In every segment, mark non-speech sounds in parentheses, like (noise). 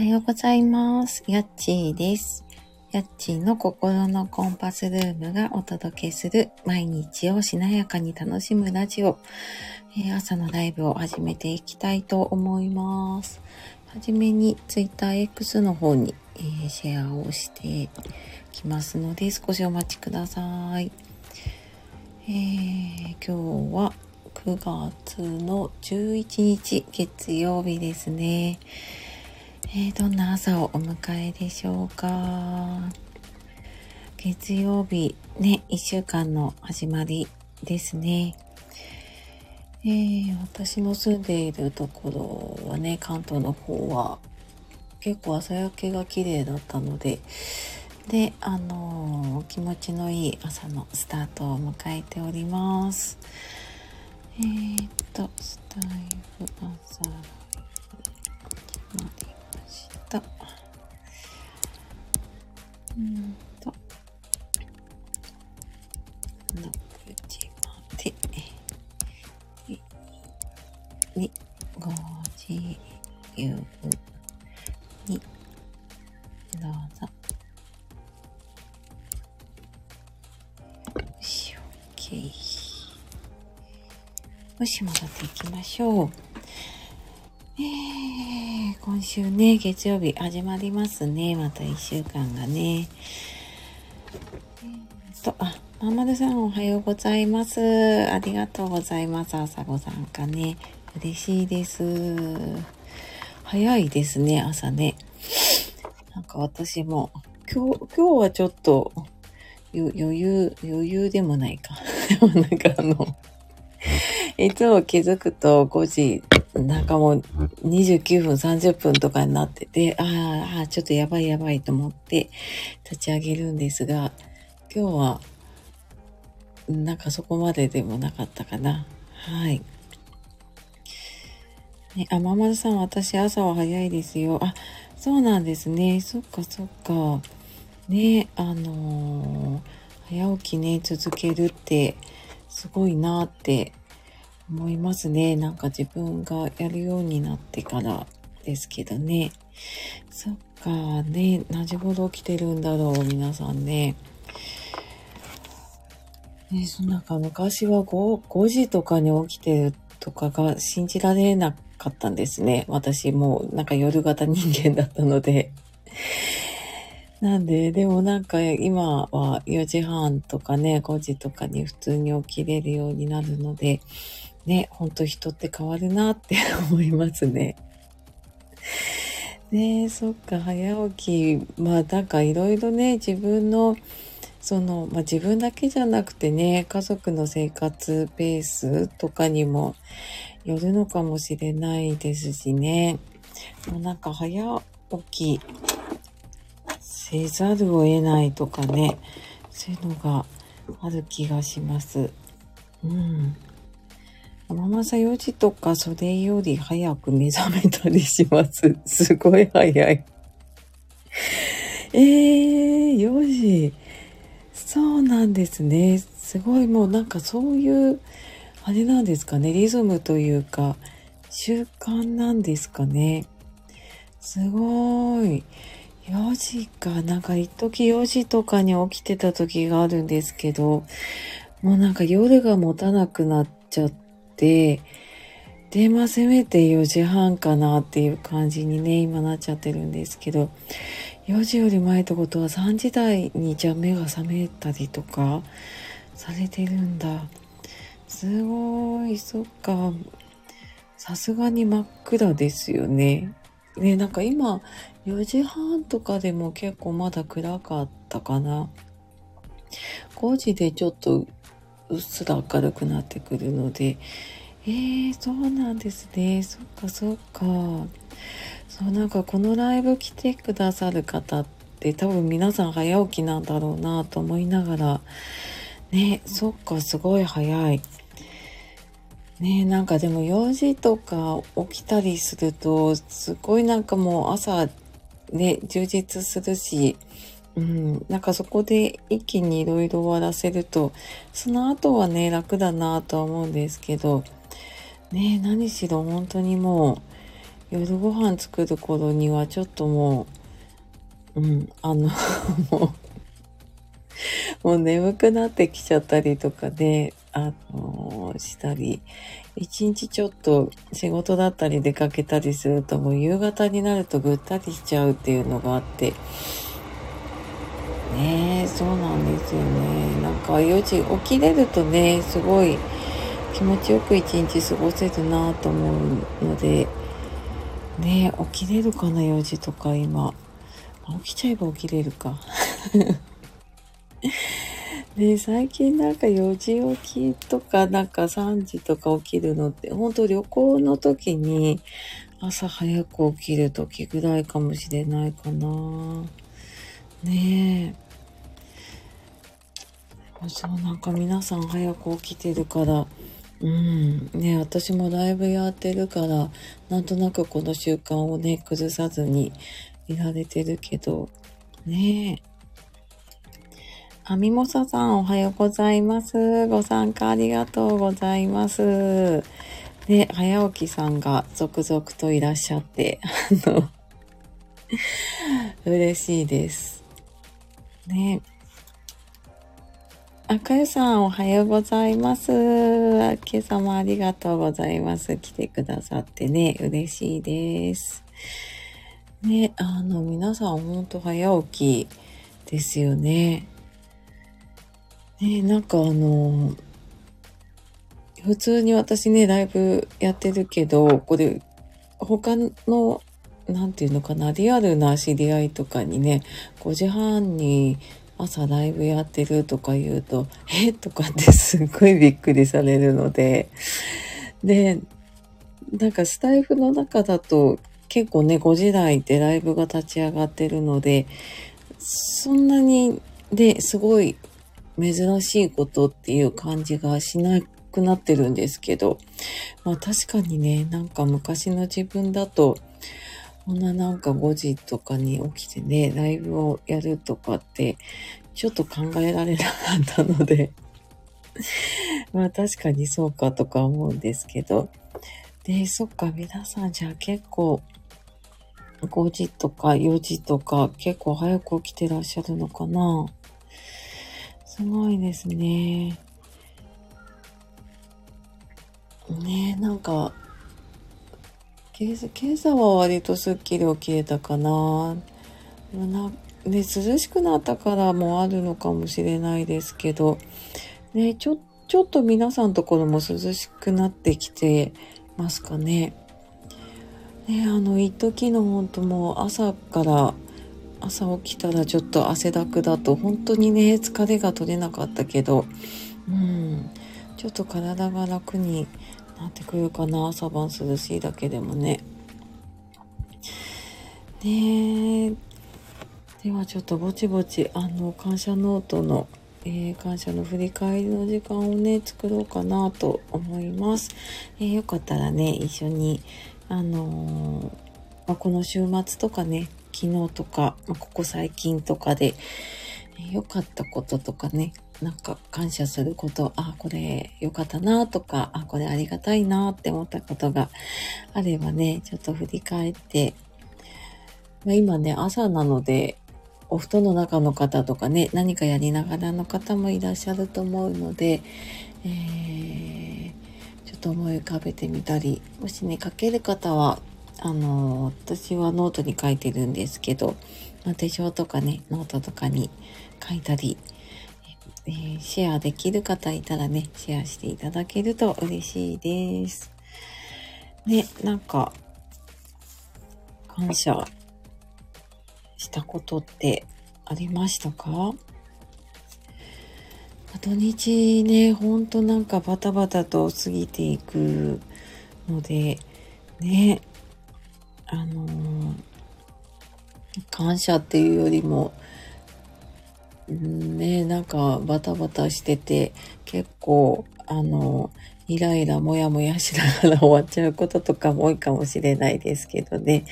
はようございます。やっちーです。やっちーの心のコンパスルームがお届けする毎日をしなやかに楽しむラジオ。えー朝のライブを始めていきたいと思います。はじめに TwitterX の方に、えーシェアをしてきますので少しお待ちください。えー今日は9月の11日月曜日ですね。えーどんな朝をお迎えでしょうか？月曜日ね、1週間の始まりですね。えー私の住んでいるところはね、関東の方は結構朝焼けが綺麗だったので、で、あのー気持ちのいい朝のスタートを迎えております。えー、っと、スタイフ朝始まりました。うんと、6時まで、に、5時夕に、どうぞ。よし、OK。よし、戻っていきましょう。えー、今週ね、月曜日始まりますね。また一週間がね。えーと、あ、まんまるさんおはようございます。ありがとうございます。朝ご参加ね。嬉しいです。早いですね、朝ね。なんか私も、今日、今日はちょっと、余裕、余裕でもないか。(laughs) でもなんかあの、いつも気づくと5時、なんかもう29分、30分とかになってて、あーあー、ちょっとやばいやばいと思って立ち上げるんですが、今日は、なんかそこまででもなかったかな。はい。ね、あ、ままるさん、私朝は早いですよ。あ、そうなんですね。そっかそっか。ね、あのー早起きね、続けるって、すごいなって思いますね。なんか自分がやるようになってからですけどね。そっか、ね、何時頃起きてるんだろう、皆さんね。ね、そなんか昔は 5, 5時とかに起きてるとかが信じられなかったんですね。私もうなんか夜型人間だったので。なんで、でもなんか今は4時半とかね、5時とかに普通に起きれるようになるので、ね、ほんと人って変わるなって (laughs) 思いますね。ねえ、そっか、早起き、まあなんかいろいろね、自分の、その、まあ自分だけじゃなくてね、家族の生活ペースとかにもよるのかもしれないですしね。もうなんか早起きせざるを得ないとかね、そういうのがある気がします。うん。ママさ4時とかそれより早く目覚めたりします。(laughs) すごい早い。えー、4時。そうなんですね。すごいもうなんかそういう、あれなんですかね。リズムというか、習慣なんですかね。すごい。4時か。なんか一時4時とかに起きてた時があるんですけど、もうなんか夜が持たなくなっちゃって、で、まあせめて4時半かなっていう感じにね、今なっちゃってるんですけど、4時より前ってことは3時台にじゃあ目が覚めたりとかされてるんだ。すごい、そっか。さすがに真っ暗ですよね。ね、なんか今、4時半とかでも結構まだ暗かったかな。5時でちょっとうっすら明るくなってくるので、えー、そうなんですね。そっかそっか。そう、なんかこのライブ来てくださる方って多分皆さん早起きなんだろうなと思いながら、ね、そっか、すごい早い。ねなんかでも4時とか起きたりすると、すごいなんかもう朝ね、充実するし、うん、なんかそこで一気にいろいろ終わらせると、その後はね、楽だなとは思うんですけど、ね何しろ本当にもう、夜ご飯作る頃にはちょっともう、うん、あの (laughs) もう、もう眠くなってきちゃったりとかで、あのー、したり、一日ちょっと仕事だったり出かけたりするともう夕方になるとぐったりしちゃうっていうのがあって、ねえ、そうなんですよね。なんか4時起きれるとね、すごい気持ちよく一日過ごせるなと思うので、ね、起きれるかな、4時とか今。起きちゃえば起きれるか。(laughs) ね最近なんか4時起きとかなんか3時とか起きるのって、本当旅行の時に朝早く起きる時ぐらいかもしれないかな。ねえ。そうなんか皆さん早く起きてるから、うん。ね私もライブやってるから、なんとなくこの習慣をね、崩さずにいられてるけど、ねえ。あみもささん、おはようございます。ご参加ありがとうございます。ね、早起きさんが続々といらっしゃって、あの嬉しいです。ね。あかゆさん、おはようございます。今朝もありがとうございます。来てくださってね、嬉しいです。ね、あの、皆さん、ほんと早起きですよね。ねなんかあの、普通に私ね、ライブやってるけど、これ、他の、なんていうのかな、リアルな知り合いとかにね、5時半に朝ライブやってるとか言うと、え？とかってすっごいびっくりされるので、で、なんかスタイフの中だと結構ね、5時台でライブが立ち上がってるので、そんなに、で、すごい珍しいことっていう感じがしなくなってるんですけど、まあ確かにね、なんか昔の自分だと、こんななんか5時とかに起きてね、ライブをやるとかって、ちょっと考えられなかったので。(laughs) まあ確かにそうかとか思うんですけど、で、そっか、皆さんじゃあ結構、5時とか4時とか結構早く起きてらっしゃるのかな？すごいですね。ねなんか、今朝は割とすっきり起きれたかな。なね、涼しくなったからもあるのかもしれないですけど、ね、ちょ、ちょっと皆さんのところも涼しくなってきてますかね。ね、あの、一時の本当もう朝から朝起きたらちょっと汗だくだと本当にね疲れが取れなかったけどうんちょっと体が楽になってくるかな。朝晩涼しいだけでもね。ねではちょっとぼちぼちあの感謝ノートのえー、感謝の振り返りの時間をね、作ろうかなと思います。えー、よかったらね、一緒に、あのー、まあ、この週末とかね、昨日とか、まあ、ここ最近とかでえ、良かったこととかね、なんか感謝すること、あ、これ良かったなとか、あ、これありがたいなって思ったことがあればね、ちょっと振り返って、まあ、今ね、朝なので、お布団の中の方とかね、何かやりながらの方もいらっしゃると思うので、えー、ちょっと思い浮かべてみたり、もしね、書ける方は、あの、私はノートに書いてるんですけど、まあ、手帳とかね、ノートとかに書いたり、えー、シェアできる方いたらね、シェアしていただけると嬉しいです。ね、なんか、感謝したことってありましたか？土日ね、ほんとなんかバタバタと過ぎていくので、ね、あのー、感謝っていうよりも、ね、なんかバタバタしてて、結構、あの、イライラもやもやしながら終わっちゃうこととかも多いかもしれないですけどね。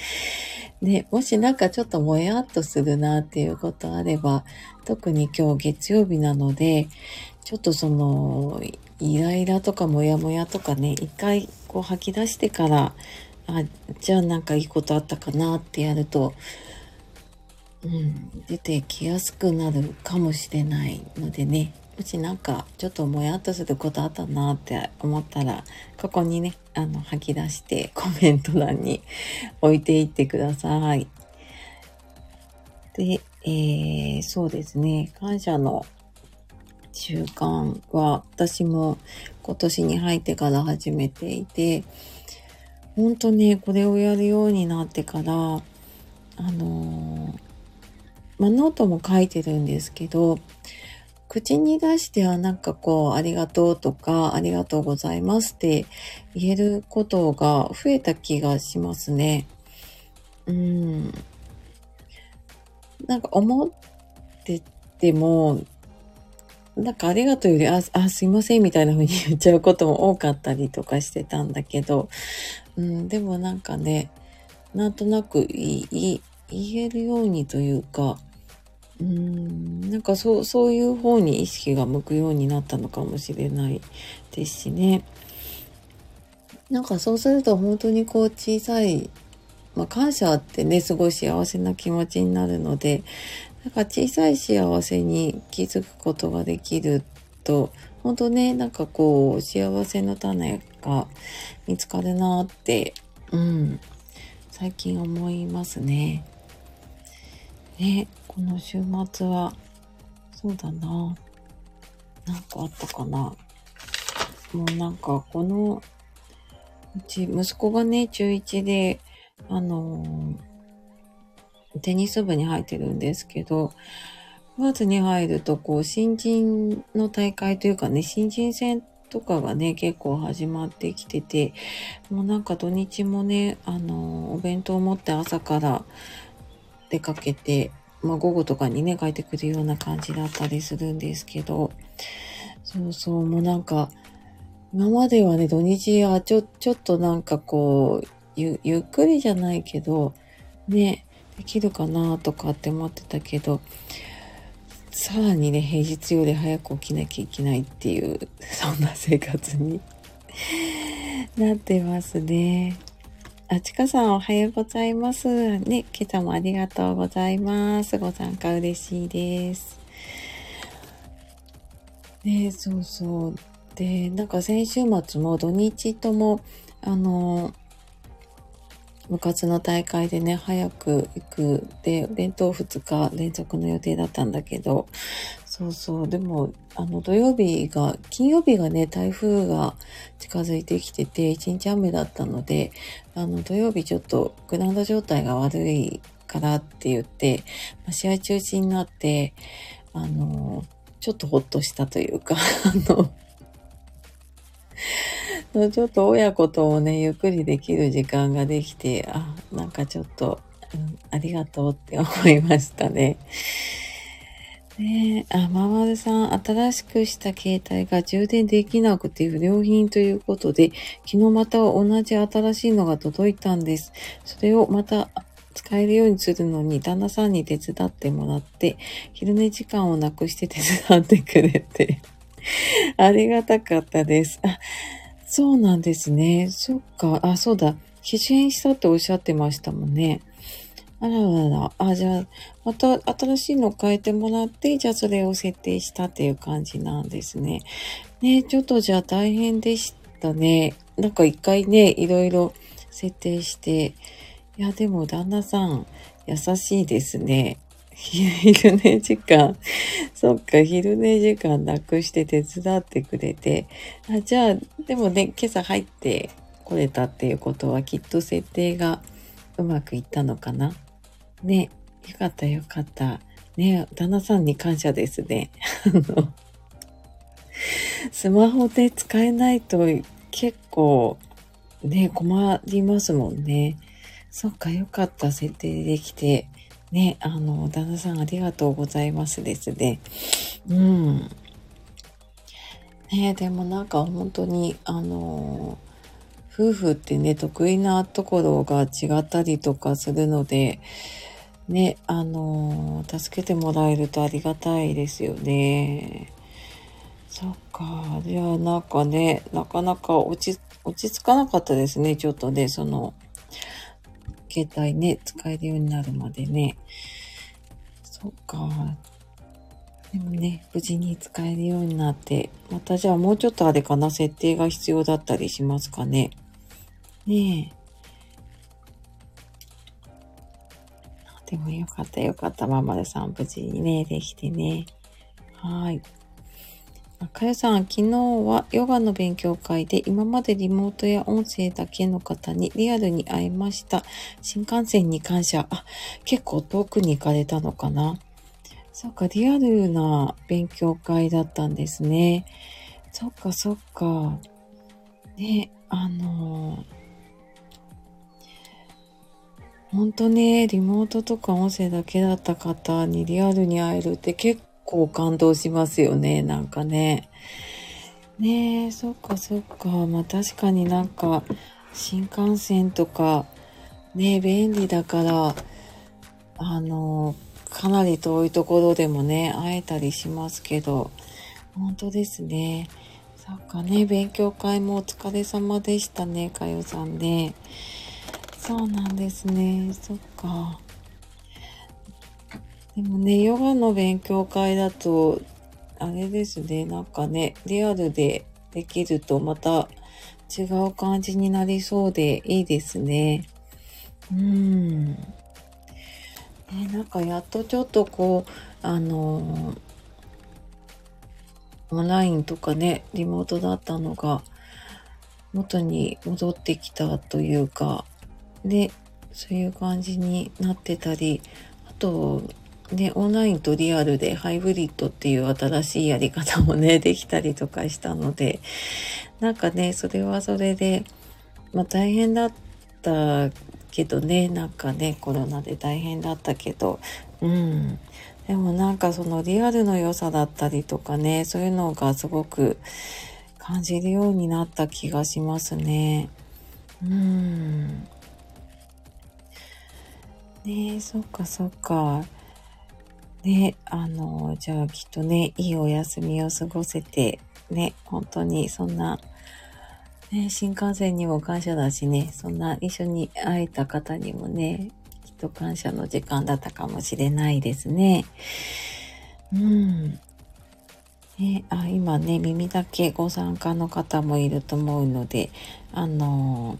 ね、もしなんかちょっともやっとするなっていうことあれば、特に今日月曜日なので、ちょっとその、イライラとかモヤモヤとかね、一回こう吐き出してから、あ、じゃあなんかいいことあったかなってやると、うん、出てきやすくなるかもしれないのでね、もしなんかちょっともやっとすることあったなって思ったら、ここにね、あの、吐き出してコメント欄に置いていってください。で、えー、そうですね、感謝の習慣は私も今年に入ってから始めていて、ほんとね、これをやるようになってから、あのー、まあ、ノートも書いてるんですけど、口に出してはなんかこう、ありがとうとか、ありがとうございますって言えることが増えた気がしますね。うん。なんか思ってても、なんかありがとうより、あ、あ、すいませんみたいな風に言っちゃうことも多かったりとかしてたんだけど、うん、でもなんかね、なんとなく言い、言えるようにというか、うん、なんかそう、そういう方に意識が向くようになったのかもしれないですしね。なんかそうすると本当にこう小さい、まあ感謝ってね、すごい幸せな気持ちになるので、なんか小さい幸せに気づくことができると、本当ね、なんかこう、幸せの種が見つかるなって、うん、最近思いますね。ね、この週末は、そうだな。なんかあったかな。もうなんか、この、うち、息子がね、中1で、あのー、テニス部に入ってるんですけど、9月に入ると、こう、新人の大会というかね、新人戦とかがね、結構始まってきてて、もうなんか土日もね、あのー、お弁当を持って朝から出かけて、まあ午後とかにね、帰ってくるような感じだったりするんですけど、そうそう、もうなんか、今まではね、土日はちょ、ちょっとなんかこう、ゆ、ゆっくりじゃないけど、ね、できるかなとかって思ってたけど、さらにね、平日より早く起きなきゃいけないっていう、そんな生活になってますね。あちかさんおはようございます。ね、今朝もありがとうございます。ご参加嬉しいです。ね、そうそう。で、なんか先週末も土日とも、あの、部活の大会でね、早く行く。で、弁当2日連続の予定だったんだけど、そうそう。でも、あの、土曜日が、金曜日がね、台風が近づいてきてて、一日雨だったので、あの、土曜日ちょっとグラウンド状態が悪いからって言って、まあ、試合中止になって、あの、ちょっとほっとしたというか、(laughs) あの、ちょっと親子ともね、ゆっくりできる時間ができて、あ、なんかちょっと、うん、ありがとうって思いましたね。ねえ、あ、ままるさん、新しくした携帯が充電できなくて不良品ということで、昨日また同じ新しいのが届いたんです。それをまた使えるようにするのに、旦那さんに手伝ってもらって、昼寝時間をなくして手伝ってくれて (laughs) ありがたかったです。あそうなんですね。そっか。あ、そうだ。機種変したっておっしゃってましたもんね。あららら。あ、じゃあ、また新しいの変えてもらって、じゃあそれを設定したっていう感じなんですね。ねちょっとじゃあ大変でしたね。なんか一回ね、いろいろ設定して。いや、でも旦那さん、優しいですね。昼寝時間、そっか、昼寝時間なくして手伝ってくれて、あじゃあ、でもね、今朝入ってこれたっていうことは、きっと設定がうまくいったのかな。ね、よかったよかった。ね、旦那さんに感謝ですね。スマホで使えないと結構ね、困りますもんね。そっか、よかった、設定できて。ね、あの、旦那さんありがとうございますですね。うん。ね、でもなんか本当に、あの、夫婦ってね、得意なところが違ったりとかするので、ね、あの、助けてもらえるとありがたいですよね。そっか。じゃあなんかね、なかなか落ち、落ち着かなかったですね。ちょっとね、その、携帯ね、使えるようになるまでね。そっか。でもね、無事に使えるようになって、またじゃあもうちょっとあれかな、設定が必要だったりしますかね。ねえ。でもよかったよかった。まんまるさん無事にね、できてね。はい。かよさん、昨日はヨガの勉強会で今までリモートや音声だけの方にリアルに会いました。新幹線に感謝。あ、結構遠くに行かれたのかなそっか、リアルな勉強会だったんですね。そっか、そっか。ね、あのほんとね、リモートとか音声だけだった方にリアルに会えるって結構感動しますよね、なんかね。ねえ、そっかそっか。まあ確かになんか、新幹線とか、ね便利だから、あの、かなり遠いところでもね、会えたりしますけど、本当ですね。そっかね、勉強会もお疲れ様でしたね、かよさんね。そうなんですね。そっか。でもね、ヨガの勉強会だと、あれですね、なんかね、リアルでできるとまた違う感じになりそうでいいですね。うん。ね、なんかやっとちょっとこう、あのオンラインとかね、リモートだったのが、元に戻ってきたというか、で、そういう感じになってたり、あと、ね、オンラインとリアルでハイブリッドっていう新しいやり方もね、(laughs) できたりとかしたので、なんかね、それはそれで、まあ大変だったけどね、なんかね、コロナで大変だったけど、うん。でもなんかそのリアルの良さだったりとかね、そういうのがすごく感じるようになった気がしますね。うん。ねえ、そっかそっか。ね、あの、じゃあきっとね、いいお休みを過ごせて、ね、本当にそんな、ね、新幹線にも感謝だしね、そんな一緒に会えた方にもね、きっと感謝の時間だったかもしれないですね。うん。ね、あ今ね、耳だけご参加の方もいると思うので、あの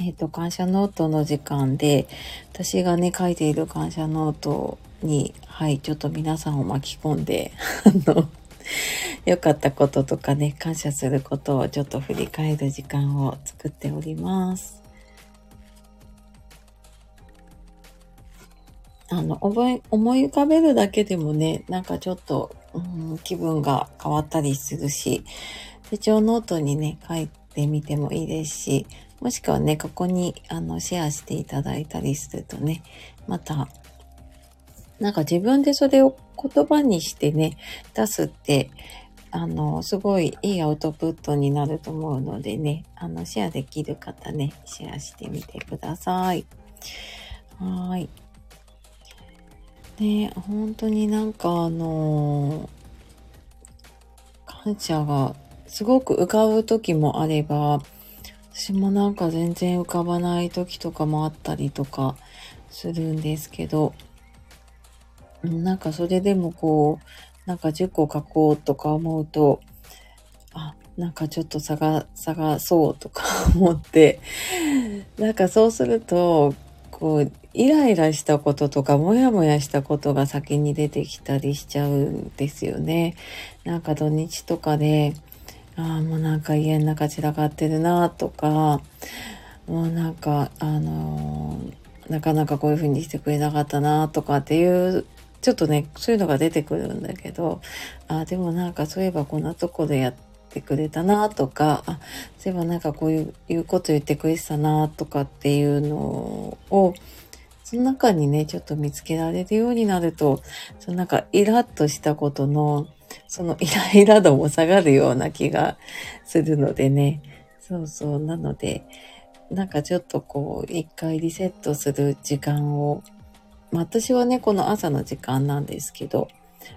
えっ、ー、と、感謝ノートの時間で、私がね、書いている感謝ノートに、はい、ちょっと皆さんを巻き込んで、(laughs) あの、良かったこととかね、感謝することをちょっと振り返る時間を作っております。あの、思い、思い浮かべるだけでもね、なんかちょっと、うん、気分が変わったりするし、手帳ノートにね、書いてみてもいいですし、もしくはね、ここにあのシェアしていただいたりするとね、またなんか自分でそれを言葉にしてね、出すって、あの、すごいいいアウトプットになると思うのでね、あの、シェアできる方ね、シェアしてみてください。はい。ね、本当になんかあの感謝がすごく浮かぶ時もあれば、私もなんか全然浮かばない時とかもあったりとかするんですけど、なんかそれでもこう、なんか10個書こうとか思うと、あ、なんかちょっと探、探そうとか (laughs) 思って、なんかそうすると、こう、イライラしたこととか、モヤモヤしたことが先に出てきたりしちゃうんですよね。なんか土日とかで、ああ、もうなんか家の中散らかってるなとか、もうなんか、あのー、なかなかこういう風にしてくれなかったなとかっていうちょっとね、そういうのが出てくるんだけど、あ、でもなんかそういえばこんなとこでやってくれたなとか、あ、そういえばなんかこういういうこと言ってくれてたなとかっていうのを、その中にね、ちょっと見つけられるようになると、そのなんかイラッとしたことの、そのイライラ度も下がるような気がするのでね。そうそう。なので、なんかちょっとこう、一回リセットする時間をまあ、私はね、この朝の時間なんですけど、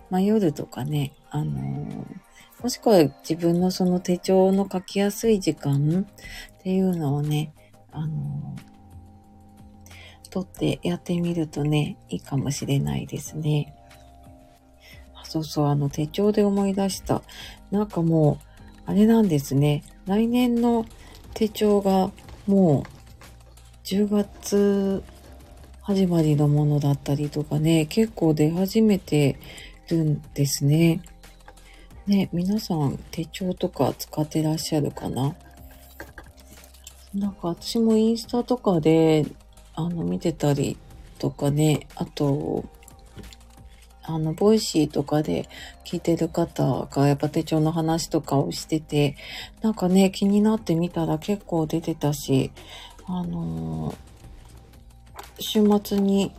まあ、夜とかね、あのー、もしくは自分のその手帳の書きやすい時間っていうのをね、あの取ってやってみるとね、いいかもしれないですね。そうそう、あの手帳で思い出した。なんかもう、あれなんですね。来年の手帳がもう10月始まりのものだったりとかね、結構出始めてるんですね。ね、皆さん手帳とか使ってらっしゃるかな？なんか私もインスタとかで、あの、見てたりとかね、あと、あの、ボイシーとかで聞いてる方がやっぱ手帳の話とかをしてて、なんかね、気になってみたら結構出てたし、あのー週末に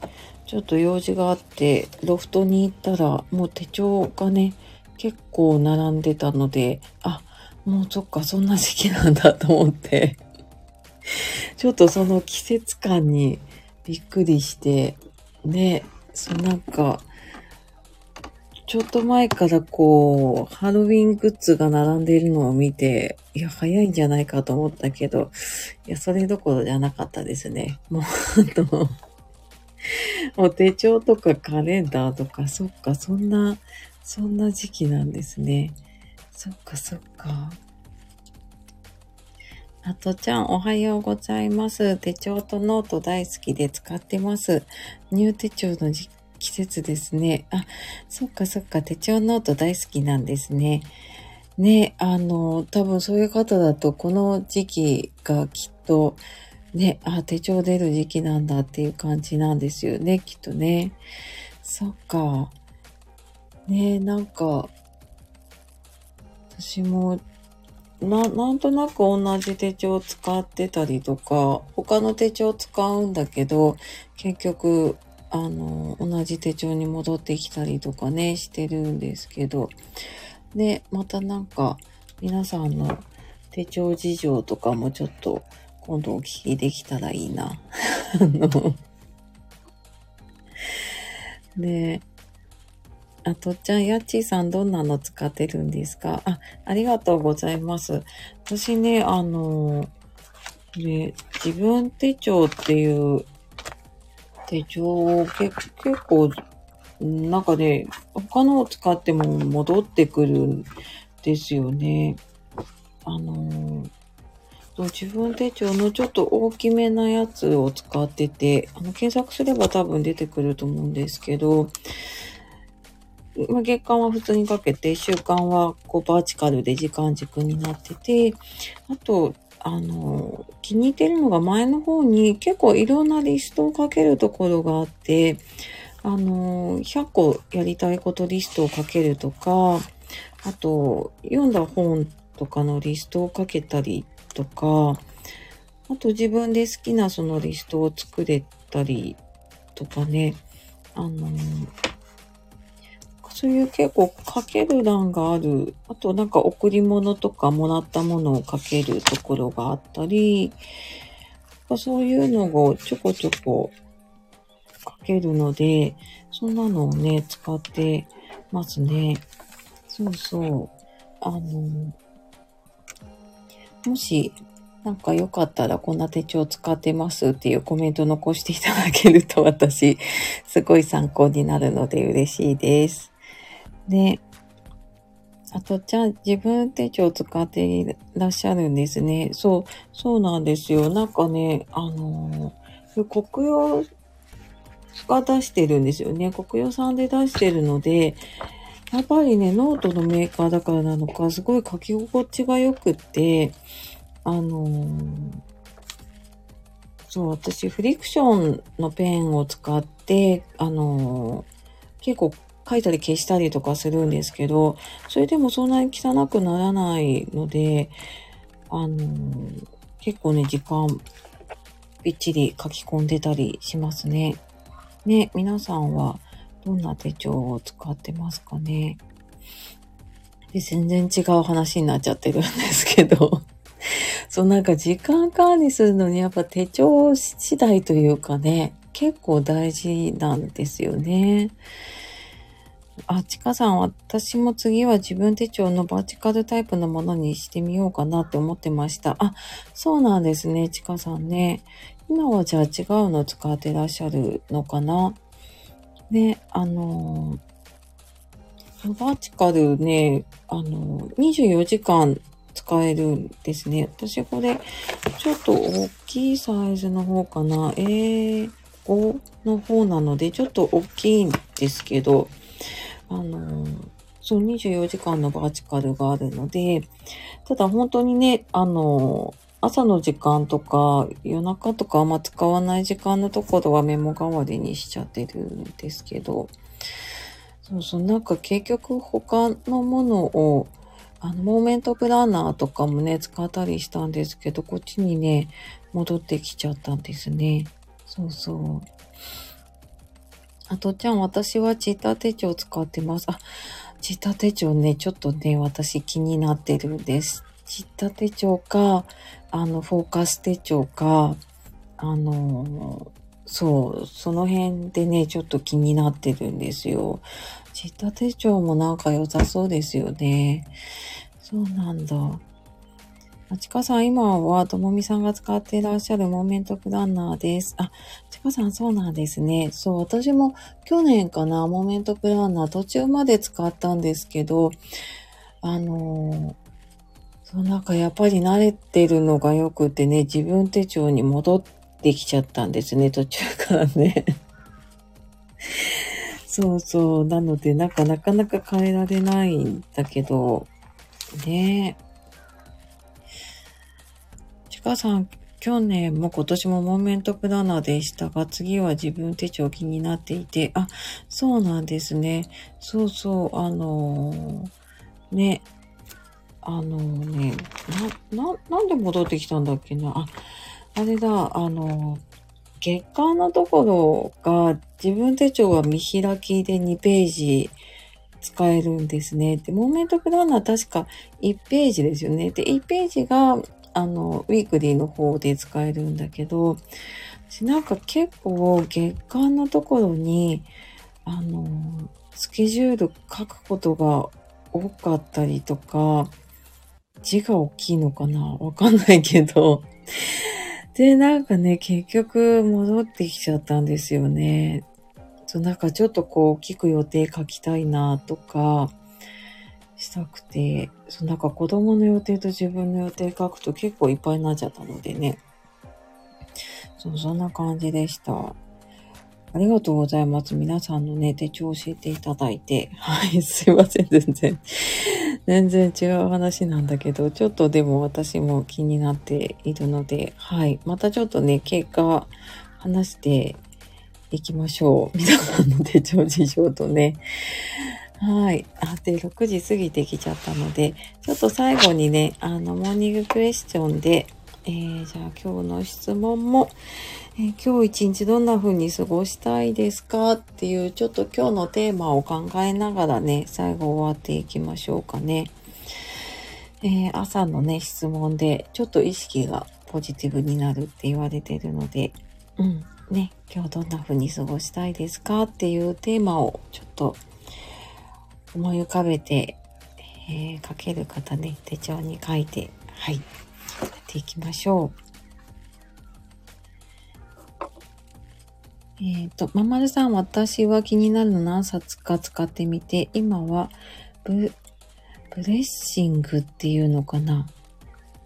ちょっと用事があって、ロフトに行ったら、もう手帳がね、結構並んでたので、あ、もうそっか、そんな時期なんだと思って。(laughs) ちょっとその季節感にびっくりして、ね、そうなんか、ちょっと前からこう、ハロウィングッズが並んでいるのを見て、いや、早いんじゃないかと思ったけど、いや、それどころじゃなかったですね。もう、あと、もう手帳とかカレンダーとか、そっか、そんな、そんな時期なんですね。そっか、そっか。あとちゃん、おはようございます。手帳とノート大好きで使ってます。ニュー手帳の時季節ですね。あ、そっかそっか、手帳ノート大好きなんですね。ね、あの、多分そういう方だと、この時期がきっと、ね、あ、手帳出る時期なんだっていう感じなんですよね、きっとね。そっか。ね、なんか、私も、な、なんとなく同じ手帳使ってたりとか、他の手帳使うんだけど、結局、あの、同じ手帳に戻ってきたりとかね、してるんですけど、で、またなんか、皆さんの手帳事情とかもちょっと今度お聞きできたらいいな。(laughs) あの、で、あとっちゃん、やっちーさんどんなの使ってるんですか？あ、ありがとうございます。私ね、あの、ね、自分手帳っていう手帳、結構、なんかね、他のを使っても戻ってくるんですよね。あの自分手帳のちょっと大きめなやつを使ってて、あの、検索すれば多分出てくると思うんですけど、ま、月間は普通にかけて、週間はこうバーチカルで時間軸になってて、あと、あの、気に入ってるのが前の方に結構いろんなリストをかけるところがあって、あの、100個やりたいことリストをかけるとか、あと、読んだ本とかのリストをかけたりとか、あと自分で好きなそのリストを作れたりとかね、あの、そういう結構かける欄がある。あとなんか贈り物とかもらったものをかけるところがあったり、そういうのをちょこちょこかけるので、そんなのをね、使ってますね。そうそう。あの、もし、なんかよかったらこんな手帳使ってますっていうコメント残していただけると私、すごい参考になるので嬉しいです。で、あと、じゃあ自分手帳使っていらっしゃるんですね。そう、そうなんですよ。なんかね、あのー、国用が出してるんですよね。国用さんで出してるので、やっぱりね、ノートのメーカーだからなのか、すごい書き心地が良くって、あのー、そう、私、フリクションのペンを使って、あのー、結構書いたり消したりとかするんですけど、それでもそんなに汚くならないので、あのー、結構ね、時間、びっちり書き込んでたりしますね。ね、皆さんはどんな手帳を使ってますかね？で、全然違う話になっちゃってるんですけど。(laughs) そう、なんか時間管理するのにやっぱ手帳次第というかね、結構大事なんですよね。あ、ちかさん、私も次は自分手帳のバーチカルタイプのものにしてみようかなって思ってました。あ、そうなんですね、ちかさんね。今はじゃあ違うの使ってらっしゃるのかな？ね、あのー、バーチカルね、あの、24時間使えるんですね。私これ、ちょっと大きいサイズの方かな？英語の方なので、ちょっと大きいんですけど、あの、そう、24時間のバーチカルがあるので、ただ本当にね、あの、朝の時間とか夜中とかあんま使わない時間のところはメモ代わりにしちゃってるんですけど、そうそう、なんか結局他のものを、あの、モーメントプランナーとかもね、使ったりしたんですけど、こっちにね、戻ってきちゃったんですね。そうそう。あとちゃん、私はチーター手帳使ってます。あ、チーター手帳ね、ちょっとね、私気になってるんです。チーター手帳か、あの、フォーカス手帳か、あの、そう、その辺でね、ちょっと気になってるんですよ。チーター手帳もなんか良さそうですよね。そうなんだ。ちかさん、今はともみさんが使っていらっしゃるモーメントプランナーです。あ、ちかさん、そうなんですね。そう、私も去年かな、モーメントプランナー途中まで使ったんですけど、あのそう、なんかやっぱり慣れてるのが良くてね、自分手帳に戻ってきちゃったんですね、途中からね。(laughs) そうそう。なので、なんかなかなか変えられないんだけど、ねちかさん、去年も今年もモーメントプラナーでしたが、次は自分手帳気になっていて、あ、そうなんですね。そうそう、あのー、ね、あのね、な、な、なんで戻ってきたんだっけな。あ、あれだ、あの、月間のところが自分手帳は見開きで2ページ使えるんですね。で、モーメントプラナー確か1ページですよね。で、1ページが、あの、ウィークリーの方で使えるんだけど、私なんか結構月間のところに、あの、スケジュール書くことが多かったりとか、字が大きいのかな？わかんないけど。で、なんかね、結局戻ってきちゃったんですよね。そう、なんかちょっとこう、大きく予定書きたいなとか、したくて、そう、なんか子供の予定と自分の予定書くと結構いっぱいになっちゃったのでね。そう、そんな感じでした。ありがとうございます。皆さんのね、手帳教えていただいて。はい、すいません、全然。全然違う話なんだけど、ちょっとでも私も気になっているので、はい。またちょっとね、結果話して行きましょう。皆さんの手帳事情とね。はい。あ、で、6時過ぎてきちゃったので、ちょっと最後にね、あの、モーニングクエスチョンで、えー、じゃあ今日の質問も、えー、今日一日どんな風に過ごしたいですかっていう、ちょっと今日のテーマを考えながらね、最後終わっていきましょうかね。えー、朝のね、質問で、ちょっと意識がポジティブになるって言われてるので、うん。ね、今日どんな風に過ごしたいですかっていうテーマをちょっと思い浮かべて、えー、書ける方ね、手帳に書いて、はい、やっていきましょう。えっ、ー、と、まんまるさん、私は気になるの何冊か使ってみて、今はブ、ブレッシングっていうのかな？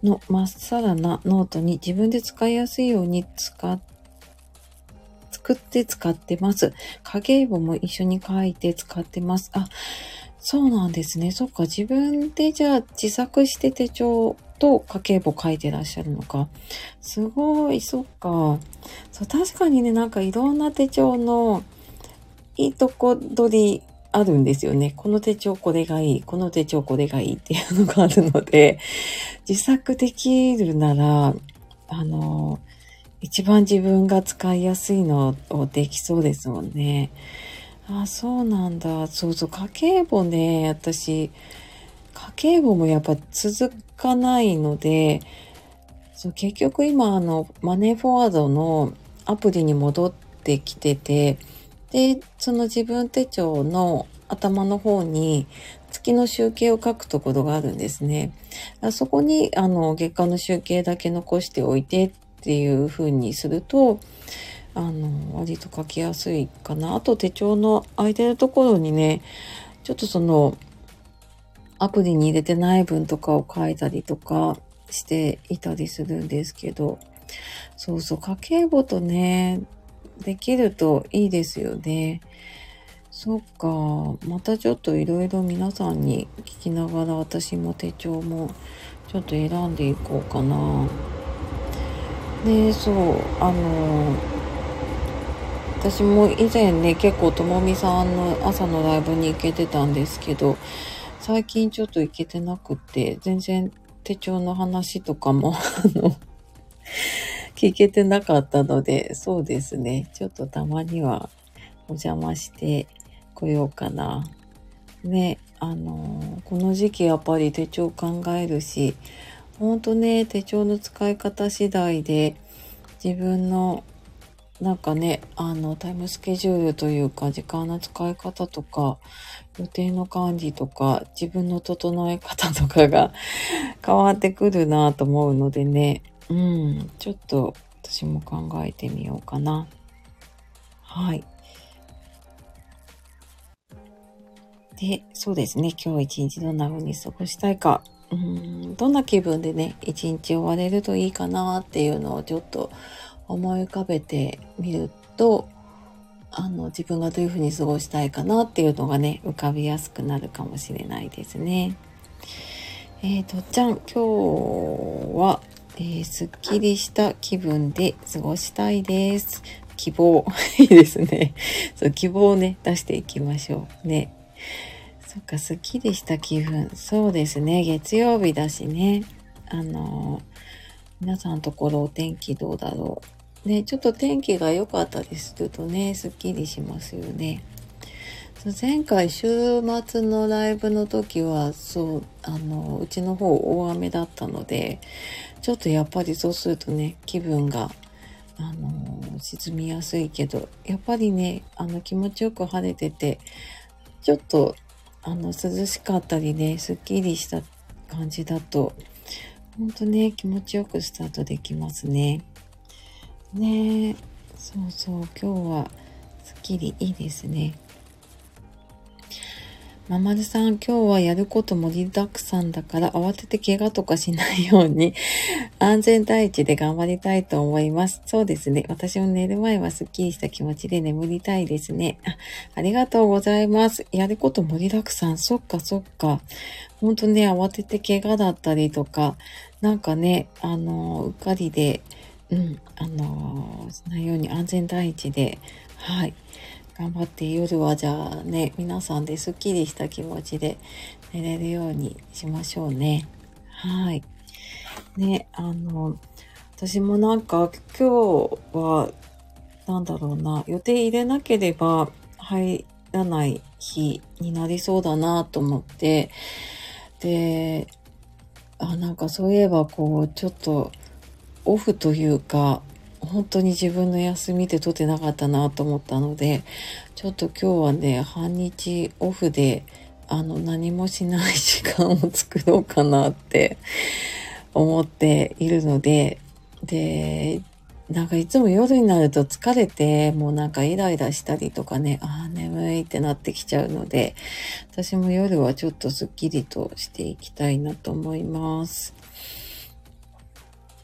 のまっさらなノートに自分で使いやすいように使っ作って使ってます。家計簿も一緒に書いて使ってます。あ、そうなんですね。そっか、自分でじゃあ自作して手帳と家計簿書いてらっしゃるのか。すごい、そっか。そう、確かにね、なんかいろんな手帳のいいとこ取りあるんですよね。この手帳これがいい、この手帳これがいいっていうのがあるので、自作できるなら、あの、一番自分が使いやすいのをできそうですもんね。あ、そうなんだ。そうそう、家計簿ね、私、家計簿もやっぱ続かないので、そう結局今あの、マネーフォワードのアプリに戻ってきてて、で、その自分手帳の頭の方に月の集計を書くところがあるんですね。そこに、あの、月間の集計だけ残しておいてっっていう風にすると、あの、割と書きやすいかな。あと手帳の空いてるところにね、ちょっとその、アプリに入れてない文とかを書いたりとかしていたりするんですけど、そうそう、家計簿とね、できるといいですよね。そっか。またちょっといろいろ皆さんに聞きながら私も手帳もちょっと選んでいこうかな。で、そう、あの、私も以前ね、結構ともみさんの朝のライブに行けてたんですけど、最近ちょっと行けてなくて、全然手帳の話とかも、(laughs) 聞けてなかったので、そうですね。ちょっとたまにはお邪魔してこようかな。ね、あの、この時期やっぱり手帳考えるし、ほんとね、手帳の使い方次第で自分のなんかね、あの、タイムスケジュールというか、時間の使い方とか、予定の管理とか、自分の整え方とかが (laughs) 変わってくるなと思うのでね、うん、ちょっと私も考えてみようかな。はい。で、そうですね。今日一日どんな風に過ごしたいか。うん、どんな気分でね、一日終われるといいかなっていうのをちょっと思い浮かべてみると、あの、自分がどういう風に過ごしたいかなっていうのがね、浮かびやすくなるかもしれないですね。えー、とっちゃん、今日は、えー、すっきりした気分で過ごしたいです。希望。(laughs) いいですね。そう、希望をね、出していきましょう。ね。そっか、すっきりした気分。そうですね。月曜日だしね。あの皆さんのところお天気どうだろう。ね、ちょっと天気が良かったりするとね、すっきりしますよね。前回週末のライブの時は、そう、あの、うちの方大雨だったので、ちょっとやっぱりそうするとね、気分が、あの、沈みやすいけど、やっぱりね、あの、気持ちよく晴れてて、ちょっと、あの、涼しかったりね、すっきりした感じだと、ほんとね、気持ちよくスタートできますね。ねそうそう、今日はすっきりいいですね。ままるさん、今日はやること盛りだくさんだから慌てて怪我とかしないように (laughs) 安全第一で頑張りたいと思います。そうですね。私も寝る前はスッキリした気持ちで眠りたいですね。あありがとうございます。やること盛りだくさん。そっかそっか。ほんとね、慌てて怪我だったりとか、なんかね、あの、うっかりで、うん、あの、しないように安全第一で、はい。頑張って夜はじゃあね、皆さんですっきりした気持ちで寝れるようにしましょうね。はい。ね、あの、私もなんか今日は、なんだろうな、予定入れなければ入らない日になりそうだなと思って、で、あ、なんかそういえばこう、ちょっとオフというか、本当に自分の休みで取ってなかったなと思ったので、ちょっと今日はね、半日オフで、あの、何もしない時間を作ろうかなって思っているので、で、なんかいつも夜になると疲れて、もうなんかイライラしたりとかね、ああ、眠いってなってきちゃうので、私も夜はちょっとスッキリとしていきたいなと思います。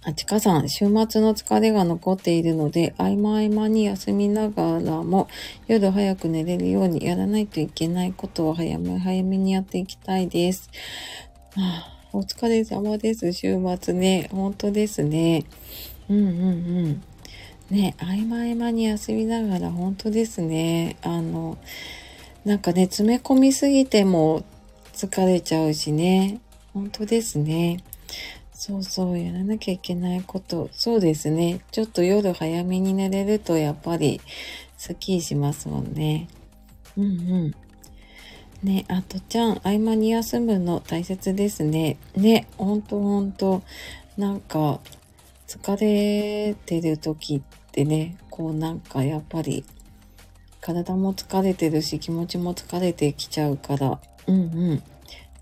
あちかさん、週末の疲れが残っているので、合間合間に休みながらも、夜早く寝れるようにやらないといけないことを早め早めにやっていきたいです。はあ、お疲れ様です。週末ね。本当ですね。うんうんうん。ね、合間合間に休みながら本当ですね。あの、なんかね、詰め込みすぎても疲れちゃうしね。本当ですね。そうそう、やらなきゃいけないこと。そうですね。ちょっと夜早めに寝れるとやっぱりスッキリしますもんね。うんうん。ね、あとちゃん、合間に休むの大切ですね。ね、ほんとほんと。なんか、疲れてる時ってね、こうなんかやっぱり、体も疲れてるし、気持ちも疲れてきちゃうから、うんうん。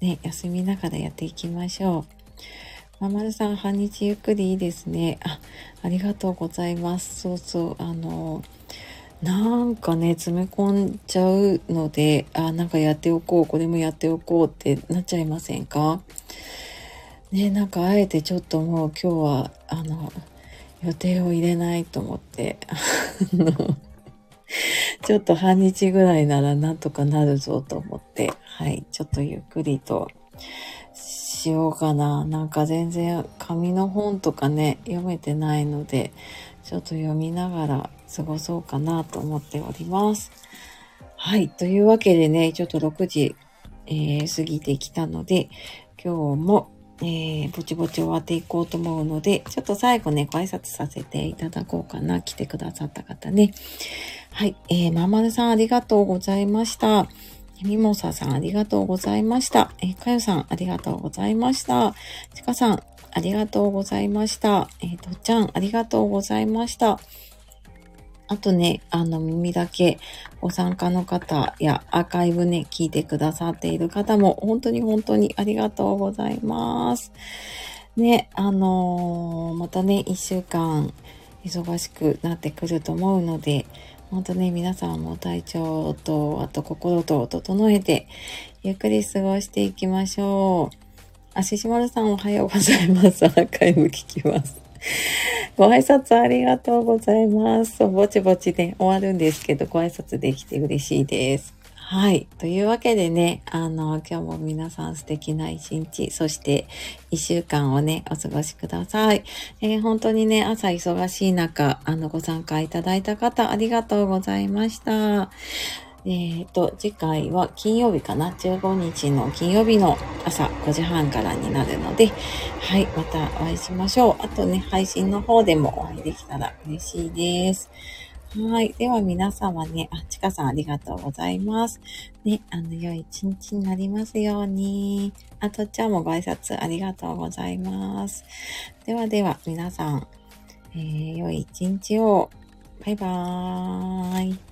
ね、休みながらやっていきましょう。ままるさん、半日ゆっくりいいですね。あ、ありがとうございます。そうそう、あの、なんかね、詰め込んじゃうので、あ、なんかやっておこう、これもやっておこうってなっちゃいませんか？ね、なんかあえてちょっともう今日は、あの、予定を入れないと思って、あの、ちょっと半日ぐらいならなんとかなるぞと思って、はい、ちょっとゆっくりとしようかな。なんか全然紙の本とかね、読めてないので、ちょっと読みながら過ごそうかなと思っております。はい。というわけでね、ちょっと6時、えー、過ぎてきたので、今日も、えー、ぼちぼち終わっていこうと思うので、ちょっと最後ね、ご挨拶させていただこうかな。来てくださった方ね。はい。えー、ままるさんありがとうございました。みもささんありがとうございました。え、かよさんありがとうございました。ちかさんありがとうございました。えー、とっちゃんありがとうございました。あとね、あの耳だけご参加の方やアーカイブね、聞いてくださっている方も本当に本当にありがとうございます。ね、あのー、またね、一週間忙しくなってくると思うので、本当ね、皆さんも体調と、あと心と整えて、ゆっくり過ごしていきましょう。あ、ししまるさんおはようございます。アーカイブ聞きます。ご挨拶ありがとうございます。ぼちぼちで終わるんですけど、ご挨拶できて嬉しいです。はい。というわけでね、あの、今日も皆さん素敵な一日、そして一週間をね、お過ごしください。えー、本当にね、朝忙しい中、あの、ご参加いただいた方、ありがとうございました。えっ、ー、と、次回は金曜日かな ?15 日の金曜日の朝5時半からになるので、はい、またお会いしましょう。あとね、配信の方でもお会いできたら嬉しいです。はい。では皆様ね、あ、ちかさんありがとうございます。ね、あの、良い一日になりますように。あとちゃんもご挨拶ありがとうございます。ではでは皆さん、えー、良い一日を。バイバーイ。